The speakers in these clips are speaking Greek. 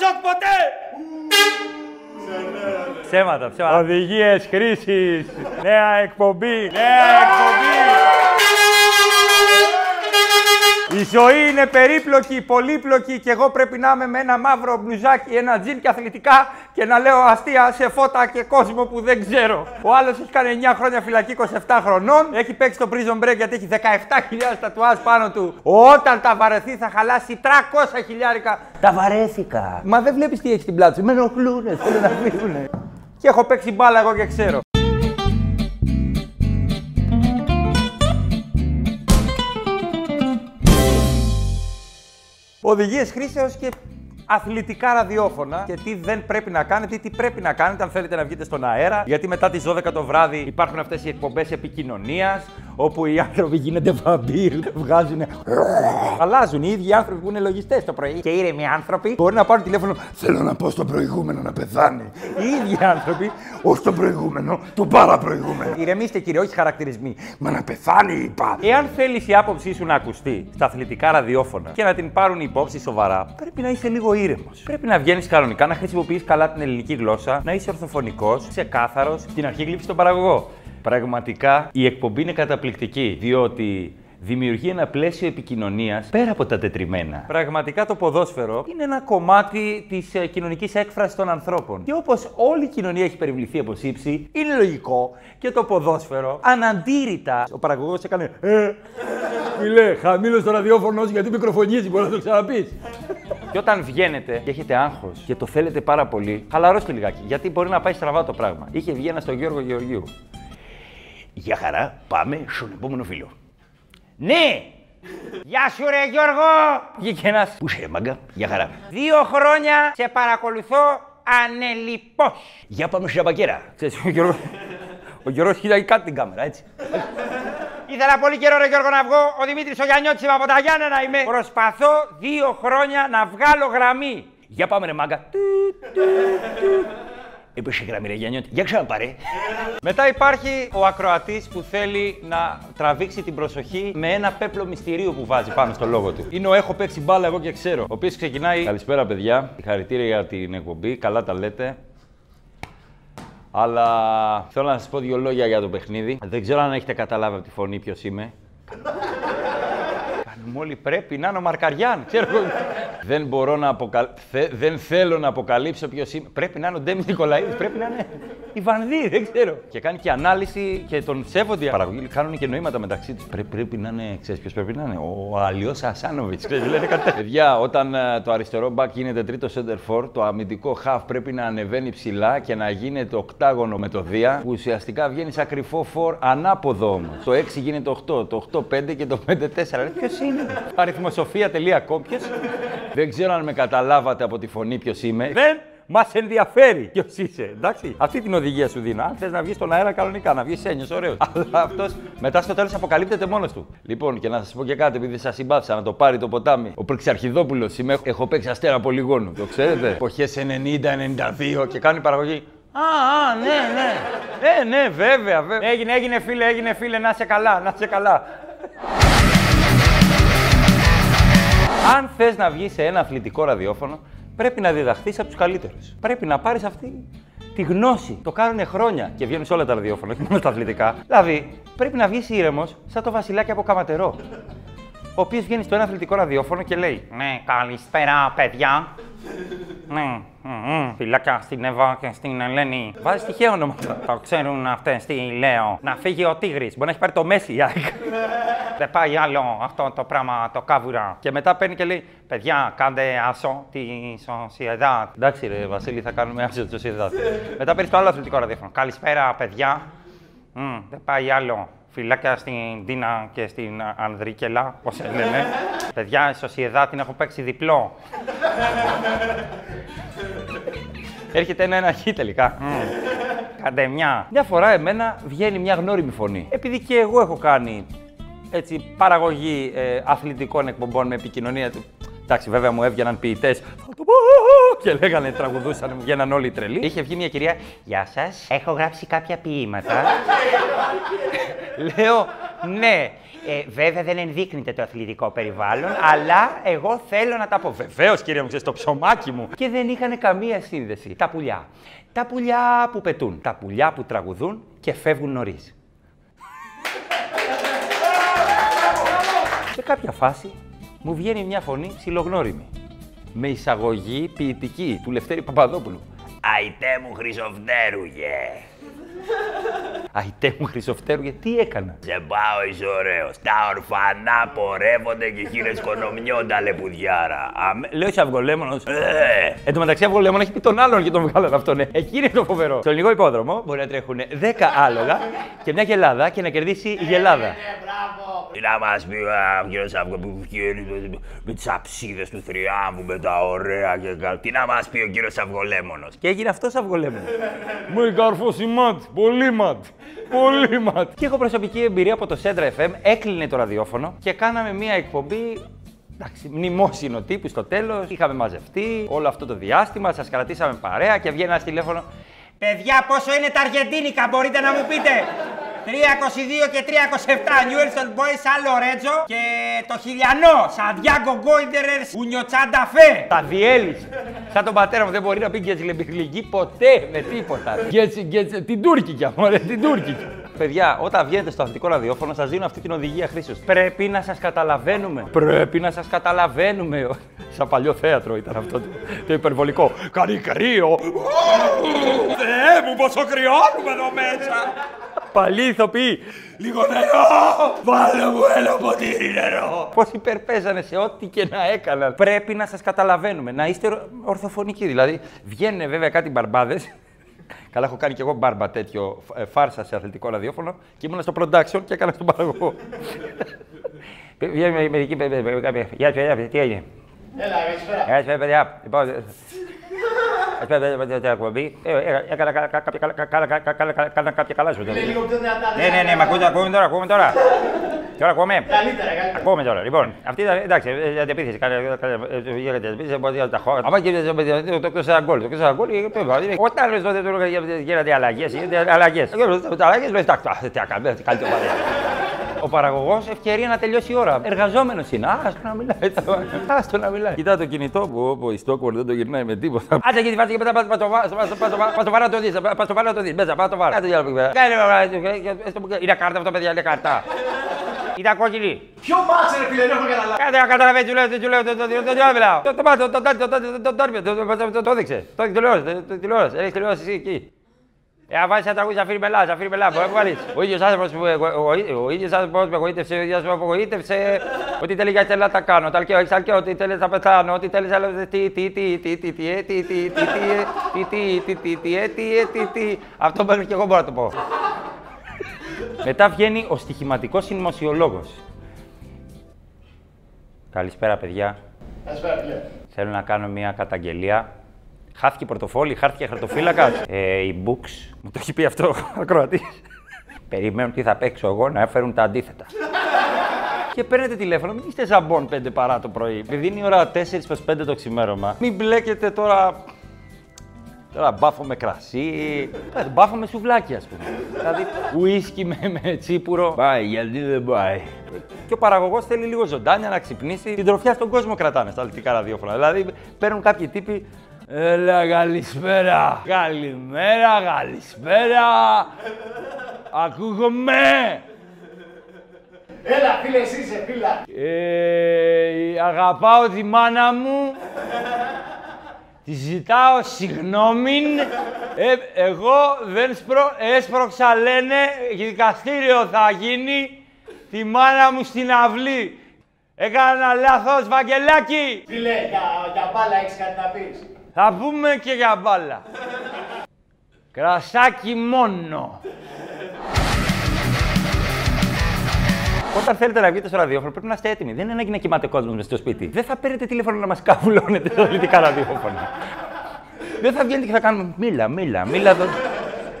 Πασόκ ποτέ! Ψέματα, ψέματα. Οδηγίες χρήσης. Νέα εκπομπή. Νέα εκπομπή. Ζωή είναι περίπλοκη, πολύπλοκη και εγώ πρέπει να είμαι με ένα μαύρο μπλουζάκι, ένα τζιν και αθλητικά και να λέω αστεία σε φώτα και κόσμο που δεν ξέρω. Ο άλλος έχει κάνει 9 χρόνια φυλακή 27 χρονών, έχει παίξει το prison break γιατί έχει 17.000 τατουάζ πάνω του. Όταν τα βαρεθεί θα χαλάσει 300 χιλιάρικα. Τα βαρέθηκα. Μα δεν βλέπεις τι έχει στην πλάτη σου. Με ενοχλούνε, θέλουν να φύγουνε. Και έχω παίξει μπάλα εγώ και ξέρω. Οδηγίες χρήσεως και αθλητικά ραδιόφωνα και τι δεν πρέπει να κάνετε ή τι πρέπει να κάνετε αν θέλετε να βγείτε στον αέρα. Γιατί μετά τις 12 το βράδυ υπάρχουν αυτές οι εκπομπές επικοινωνίας όπου οι άνθρωποι γίνονται βαμπύρ, βγάζουν. Αλλάζουν οι ίδιοι άνθρωποι που είναι λογιστές το πρωί και ήρεμοι άνθρωποι μπορεί να πάρουν τηλέφωνο. Θέλω να πω στο προηγούμενο να πεθάνει. Οι ίδιοι άνθρωποι, όχι στο προηγούμενο, το παραπροηγούμενο. Ηρεμήστε κύριε, όχι χαρακτηρισμοί. Μα να πεθάνει, είπα. Εάν θέλεις η άποψή σου να ακουστεί στα αθλητικά ραδιόφωνα και να την πάρουν υπόψη σοβαρά, πρέπει να είσαι λίγο ήρεμος. Πρέπει να βγαίνεις κανονικά, να χρησιμοποιείς καλά την ελληνική γλώσσα, να είσαι ορθοφωνικός, ξεκάθαρος, στην αρχή γλύψει τον παραγωγό. Πραγματικά η εκπομπή είναι καταπληκτική, διότι δημιουργεί ένα πλαίσιο επικοινωνίας πέρα από τα τετριμένα. Πραγματικά το ποδόσφαιρο είναι ένα κομμάτι της κοινωνικής έκφρασης των ανθρώπων. Και όπως όλη η κοινωνία έχει περιβληθεί από σύψη, είναι λογικό και το ποδόσφαιρο αναντήρητα. Ο παραγωγός έκανε. Ε, φιλέ, χαμήλω το ραδιόφωνο γιατί μικροφωνίζει, μπορείς να το ξαναπείς. Και όταν βγαίνετε και έχετε άγχος και το θέλετε πάρα πολύ, χαλαρώστε λιγάκι. Γιατί μπορεί να πάει στραβά το πράγμα. Είχε βγει ένας στον Γιώργο Γεωργίου. Για χαρά, πάμε στον επόμενο φίλο. Ναι! Γεια σου ρε Γιώργο! Βγήκε ένας. Πού είσαι ρε μάγκα, για χαρά. Δύο χρόνια σε παρακολουθώ ανελιπώς. Για πάμε στην Αμπακέρα. Ξέρεις, ο Γιώργος, ο Γιώργος κοίταγε κάτι την κάμερα, έτσι. Ήθελα πολύ καιρό ρε Γιώργο να βγω. Ο Δημήτρης ο Γιαννιώτης είμαι από τα Γιάννενα είμαι. Προσπαθώ δύο χρόνια να βγάλω γραμμή. Για πάμε ρε μάγκα. Του, του, του. Έπεσε γραμμή ρε Γιάννιώτη. Για ξαναπάρε. Μετά υπάρχει ο ακροατής που θέλει να τραβήξει την προσοχή με ένα πέπλο μυστηρίου που βάζει πάνω στο λόγο του. Είναι ο έχω παίξει μπάλα εγώ και ξέρω. Ο οποίος ξεκινάει. Καλησπέρα παιδιά. Συγχαρητήρια για την εκπομπή. Καλά τα λέτε. Αλλά θέλω να σας πω δύο λόγια για το παιχνίδι. Δεν ξέρω αν έχετε καταλάβει από τη φωνή ποιος είμαι. Κάνουμε όλοι πρέπει να είναι ο Μαρκαριάν. Ξέρω εγώ. Δεν μπορώ να αποκαλύψω. Δεν θέλω να αποκαλύψω ποιος είμαι. Πρέπει να είναι ο Ντέμι Νικολαίδης. Πρέπει να είναι η Βανδί, δεν ξέρω. Και κάνει και ανάλυση και τον σέβονται οι παραγωγοί. Κάνουν και νοήματα μεταξύ τους. Πρέ, πρέπει να είναι, ξέρεις ποιος πρέπει να είναι; Ο Αλιός Ασάνοβιτς. Λένε κάτι Παιδιά, όταν ε, το αριστερό μπακ γίνεται τρίτο center for, το αμυντικό half πρέπει να ανεβαίνει ψηλά και να γίνεται οκτάγωνο με το Δία. Που ουσιαστικά βγαίνει σαν κρυφό for ανάποδο όμως. Το 6 γίνεται 8, το 8-5 και το 5-4. Ποιος είναι; Αριθμοσοφία.com. Δεν ξέρω αν με καταλάβατε από τη φωνή ποιος είμαι. Δεν μας ενδιαφέρει ποιος είσαι. Εντάξει. Αυτή την οδηγία σου δίνω. Αν θες να βγεις στον αέρα, κανονικά να βγεις ένιος, ωραίος. Αλλά αυτός μετά στο τέλος αποκαλύπτεται μόνος του. Λοιπόν, και να σας πω και κάτι, επειδή σας συμπάθησα να το πάρει το ποτάμι. Ο Πρεξαρχιδόπουλο είμαι. Έχω παίξει αστέρα πολυγόνου. Το ξέρετε. Εποχές 90-92 και κάνει παραγωγή. Α, α, ναι, ναι. Ναι, ναι, βέβαια, βέβαια. Έγινε, έγινε φίλε, έγινε φίλε, να σε καλά, να σε καλά. Αν θες να βγεις σε ένα αθλητικό ραδιόφωνο, πρέπει να διδαχθείς από τους καλύτερους. Πρέπει να πάρεις αυτή τη γνώση. Το κάνουν χρόνια και βγαίνουν σε όλα τα ραδιόφωνα, όχι μόνο στα αθλητικά. Δηλαδή, πρέπει να βγεις ήρεμος σαν το βασιλάκι από καματερό. Ο οποίος βγαίνει στο ένα αθλητικό ραδιόφωνο και λέει: Ναι, καλησπέρα, παιδιά. Ναι, φυλάκια στην Εύα και στην Ελένη. Βάζει τυχαία ονόματα. Το ξέρουν αυτές τι λέω. Να φύγει ο Τίγρης. Μπορεί να έχει πάρει το Μέση. Δεν πάει άλλο αυτό το πράγμα, το κάβουρα. Και μετά παίρνει και λέει: Παιδιά, κάντε άσο της Σοσιαδά. Εντάξει, ρε Βασίλη, θα κάνουμε άσο τη Σοσιαδά. μετά παίρνει το άλλο αθλητικό ραδιόφωνο. Καλησπέρα, παιδιά. δεν πάει άλλο. Φυλάκια στην Τίνα και στην Ανδρίκελα, πώς λένε. Παιδιά, η Σοσιαδά την έχω παίξει διπλό. Έρχεται ένα-ένα χ τελικά. Κάντε μια. Μια φορά εμένα βγαίνει μια γνώριμη φωνή. Επειδή και εγώ έχω κάνει έτσι, παραγωγή ε, αθλητικών εκπομπών με επικοινωνία. Εντάξει, βέβαια μου έβγαιναν ποιητές και λέγανε, τραγουδούσαν, μου βγαίναν όλοι τρελοί. Είχε βγει μια κυρία, Γεια σας, έχω γράψει κάποια ποίηματα. Λέω, ναι, Ε, βέβαια δεν ενδείκνυται το αθλητικό περιβάλλον, αλλά εγώ θέλω να τα πω. Βεβαίως, κύριε μου, ξέρεις, το ψωμάκι μου. Και δεν είχαν καμία σύνδεση. Τα πουλιά. Τα πουλιά που πετούν. Τα πουλιά που τραγουδούν και φεύγουν νωρίς. Σε κάποια φάση μου βγαίνει μια φωνή ψιλογνώριμη. Με εισαγωγή ποιητική του Λευτέρη Παπαδόπουλου. Αϊτέ μου Χρυσοφτέρουγε. Αϊτέ μου Χρυσοφτέρουγε, τι έκανα; Σε πάω είσαι ωραίος. Τα ορφανά πορεύονται και χείρες κονομιόντα λεπουδιάρα. Αμέ... Λέω είσαι αυγολέμονος. Ε. Εν τω μεταξύ αυγολέμονος έχει πει τον άλλον και τον βγάλανε αυτόν. Ε. Εκεί είναι το φοβερό. Στο ελληνικό υπόδρομο μπορεί να τρέχουν 10 άλογα και μια γελάδα και να κερδίσει η γελάδα. Τι να μας πει ο κύριος Αυγό που βγαίνει με- με τις αψίδες του θριάμβου, με τα ωραία και κα- Τι να μας πει ο κύριος Αυγολέμονος. Και έγινε αυτός αυγολέμονο. Μου η καρφώση ματ. Πολύ ματ. Πολύ ματ. Και έχω προσωπική εμπειρία από το Centra FM. Έκλεινε το ραδιόφωνο και κάναμε μια εκπομπή. Εντάξει, μνημόσυνο τύπου στο τέλος. Είχαμε μαζευτεί όλο αυτό το διάστημα. Σας κρατήσαμε παρέα και βγαίνει ένας τηλέφωνο. Παιδιά, πόσο είναι τα αργεντίνικα, μπορείτε να μου πείτε; 322 και 327 Newell's Old Boys Άλλο Ρέτζο και το χιλιανό Σαντιάγκο Γκόιντερερς Ουνιοτσάντα Φε. Τα διέλυσε. Σαν τον πατέρα μου δεν μπορεί να πει γκέτζιλεμπιχλική ποτέ με τίποτα. Γκέτζι, γκέτζι, την Τούρκικια, μωρέ, την Τούρκικια. Παιδιά, όταν βγαίνετε στο αθλητικό ραδιόφωνο, σας δίνω αυτή την οδηγία χρήσεω. Πρέπει να σας καταλαβαίνουμε. Πρέπει να σας καταλαβαίνουμε. Σαν παλιό θέατρο ήταν αυτό το, το υπερβολικό. Κάνει κρύο. Θεέ μου, πόσο κρυώνουμε εδώ μέσα. Παλιοί ηθοποιοί. Λίγο νερό! Βάλε μου ένα ποτήρι νερό! Πώ υπερπέζανε σε ό,τι και να έκαναν. Πρέπει να σα καταλαβαίνουμε, να είστε ορ- ορθοφωνικοί. Δηλαδή, βγαίνουν βέβαια κάτι μπαρμπάδε. Καλά, έχω κάνει κι εγώ μπάρμπα τέτοιο ε, φάρσα σε αθλητικό ραδιόφωνο και ήμουν στο production και έκανα στον παραγωγό. Βγαίνει με- μερικοί παι- παι- παι- Γεια σα, παιδιά, τι έγινε. Έλα, καλησπέρα. Γεια σα, παιδιά. Λοιπόν, ε, Καλησπέρα, παιδιά, την εκπομπή. Ε, ε, Έκανα κα- κα- κάποια καλά- κα- καλά- κα- καλά- κα- κάνα κάποια καλά σου. Είναι λίγο πιο δυνατά. Ναι, ναι, ναι, με ακούτε, ακούμε τώρα, ακούμε τώρα. Τώρα ακούμε. Καλύτερα, καλύτερα. Ακούμε τώρα. Λοιπόν, αυτή ήταν, εντάξει, ε, αντεπίθεση. Κάνε, κάνε, ε, για αντεπίθεση, από ό,τι τα χώρα. Άμα και ε, το κλείσα γκολ. Το κλείσα γκολ, ε, πέρα, δηλαδή, όταν λες τότε του έλεγα, ε, γίνονται αλλαγές, γίνονται αλλαγές. Ε, Τα αλλαγές, λες, εντάξει, α, τι να κάνουμε, τι καλύτερο πάλι. Ο παραγωγό ευκαιρία να τελειώσει η ώρα. Εργαζόμενο είναι. Άστο να μιλάει. Άστο να μιλάει. Κοιτά το κινητό που όπου η Stockport δεν το γυρνάει με τίποτα. Άτσε και τη βάζει και μετά πα το βάρο. Πα το βάρο να το δει. Πα το βάρο να το δει. Μέσα, πα το βάρο. Κάτσε διάλογο. Κάνε Είναι κάρτα αυτό, παιδιά, είναι κάρτα. Ήταν κόκκινη. Ποιο μάτσε, ρε φίλε, δεν έχω καταλάβει. Κάτι να καταλαβαίνει, του λέω, του λέω, το λέω, μιλάω. Το μάτι, το τάρι, το τάρι, το τάρι, το το έδειξε. Το έχει τηλεόραση, το τηλεόραση, έχει τηλεόραση εσύ εκεί. Ε, αν βάζεις ένα τραγούδι, Ζαφύρι Μπελά, Ζαφύρι Μπελά, μπορεί να βγάλεις. Ο ίδιος άνθρωπος που, ο, ο ίδιος άνθρωπος που εγωίτευσε, ο ίδιος άνθρωπος που εγωίτευσε, ότι θέλει για να τα κάνω, τα αλκαίο, έχεις αλκαίο, ότι θέλεις να πεθάνω, ότι θέλεις να τι, τι, τι, τι, τι, τι, ε, τι, τι, τι, τι, ε, τι, τι, τι, τι, τι, ε, τι, ε, τι, τι. Αυτό μέχρι και εγώ μπορώ να το πω. Μετά βγαίνει ο στοιχηματικός συνωμοσιολόγος. Καλησπέρα, παιδιά. Καλησπέρα, φίλε. Θέλω να κάνω μια καταγγελία. Χάθηκε πορτοφόλι, χάθηκε χαρτοφύλακα. Ε, η Books, μου το έχει πει αυτό ο Κροατή. Περιμένουν τι θα παίξω εγώ να έφερουν τα αντίθετα. Και παίρνετε τηλέφωνο, μην είστε ζαμπόν 5 παρά το πρωί. Επειδή είναι η ώρα 4 προς 5 το ξημέρωμα, μην μπλέκετε τώρα. Τώρα μπάφο με κρασί. Ε, Μπάφο με σουβλάκι, ας πούμε. δηλαδή, ουίσκι με, με τσίπουρο. Πάει, γιατί δεν πάει. Και ο παραγωγός θέλει λίγο ζωντάνια να ξυπνήσει. Την τροφιά στον κόσμο κρατάνε στα αληθικά ραδιόφωνα. Δηλαδή, παίρνουν κάποιοι τύποι. Έλα, καλησπέρα. Καλημέρα, καλησπέρα. Ακούγομαι. Έλα, φίλε, εσύ είσαι, φίλα. Ε, αγαπάω τη μάνα μου. Τη ζητάω συγγνώμη. Ε, εγώ δεν σπρο... έσπρωξα, λένε, δικαστήριο θα γίνει τη μάνα μου στην αυλή. Έκανα λάθος, Βαγγελάκη. Φίλε, για, για μπάλα έχεις κάτι να πεις. Θα πούμε και για μπάλα. Κρασάκι μόνο. Όταν θέλετε να βγείτε στο ραδιόφωνο, πρέπει να είστε έτοιμοι. Δεν είναι ανάγκη να κοιμάται κόσμος μες στο σπίτι. Δεν θα παίρνετε τηλέφωνο να μας καβουλώνετε στα αθλητικά ραδιόφωνα. Δεν θα βγαίνετε και θα κάνουμε μίλα, μίλα, μίλα. Δο...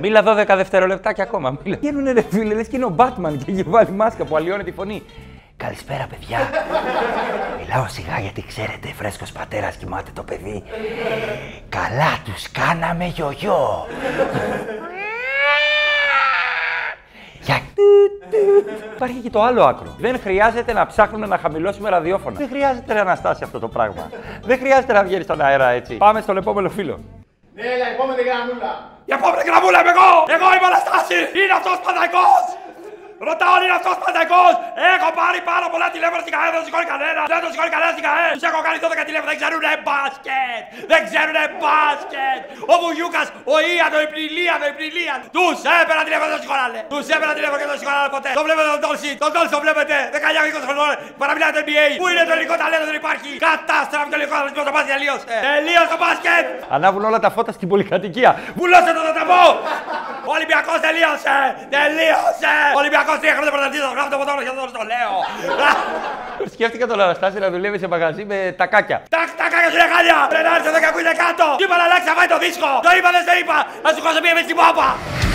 Μίλα 12 δευτερολεπτάκια ακόμα. Μίλα. Βγαίνουνε ρε φίλε, λες και είναι ο Batman και έχει βάλει μάσκα που αλλοιώνει τη φωνή. Καλησπέρα, παιδιά. Μιλάω σιγά γιατί ξέρετε, φρέσκος πατέρας κοιμάται το παιδί. Καλά τους κάναμε γιογιό. Για Υπάρχει και το άλλο άκρο. Δεν χρειάζεται να ψάχνουμε να χαμηλώσουμε ραδιόφωνα. Δεν χρειάζεται να αναστάσει αυτό το πράγμα. Δεν χρειάζεται να βγαίνεις στον αέρα έτσι. Πάμε στον επόμενο φίλο. Ναι, έλα, επόμενη γραμμούλα. Η επόμενη γραμμούλα είμαι εγώ! Εγώ είμαι ο Αναστάση! Είναι αυτός Πανταϊκός! Ρωτάω αν είναι αυτός παντεκό! Έχω πάρει πάρα πολλά τηλέφωνα στην καρέκλα, δεν κανένας! Δεν το σηκώνει κανένας στην καρέκλα! Τους έχω κάνει 12 τηλέφωνα, δεν ξέρουν μπάσκετ! Δεν ξέρουν μπάσκετ! Ο Βουγιούκας, ο Ιαν, ο Ιπνιλίαν, ο Τους έπαιρνα τηλέφωνα, δεν σηκώνανε! Τους έπαιρνα τηλέφωνα ποτέ! Το βλέπετε τον Τόλσι, τον Τόλσι το Πού είναι το δεν υπάρχει! Κατάστραφη το ταλέντο, τελείωσε! Τελείωσε το μπάσκετ! Ανάβουν όλα τα φώτα στην πολυκατοικία! Βουλώσε το δαταμό! Ολυμπιακός τελείωσε! 23 χρόνια γράφω το ποτάμι, δεν το λέω. Σκέφτηκα τον Αναστάση να δουλεύει σε μαγαζί με τακάκια. Τα τακάκια σου λεγάλια! Ρενάρι, το δεκακού είναι κάτω! Τι είπα να αλλάξει, θα το δίσκο! Το είπα, δεν σε είπα! Να σου χάσω μία με!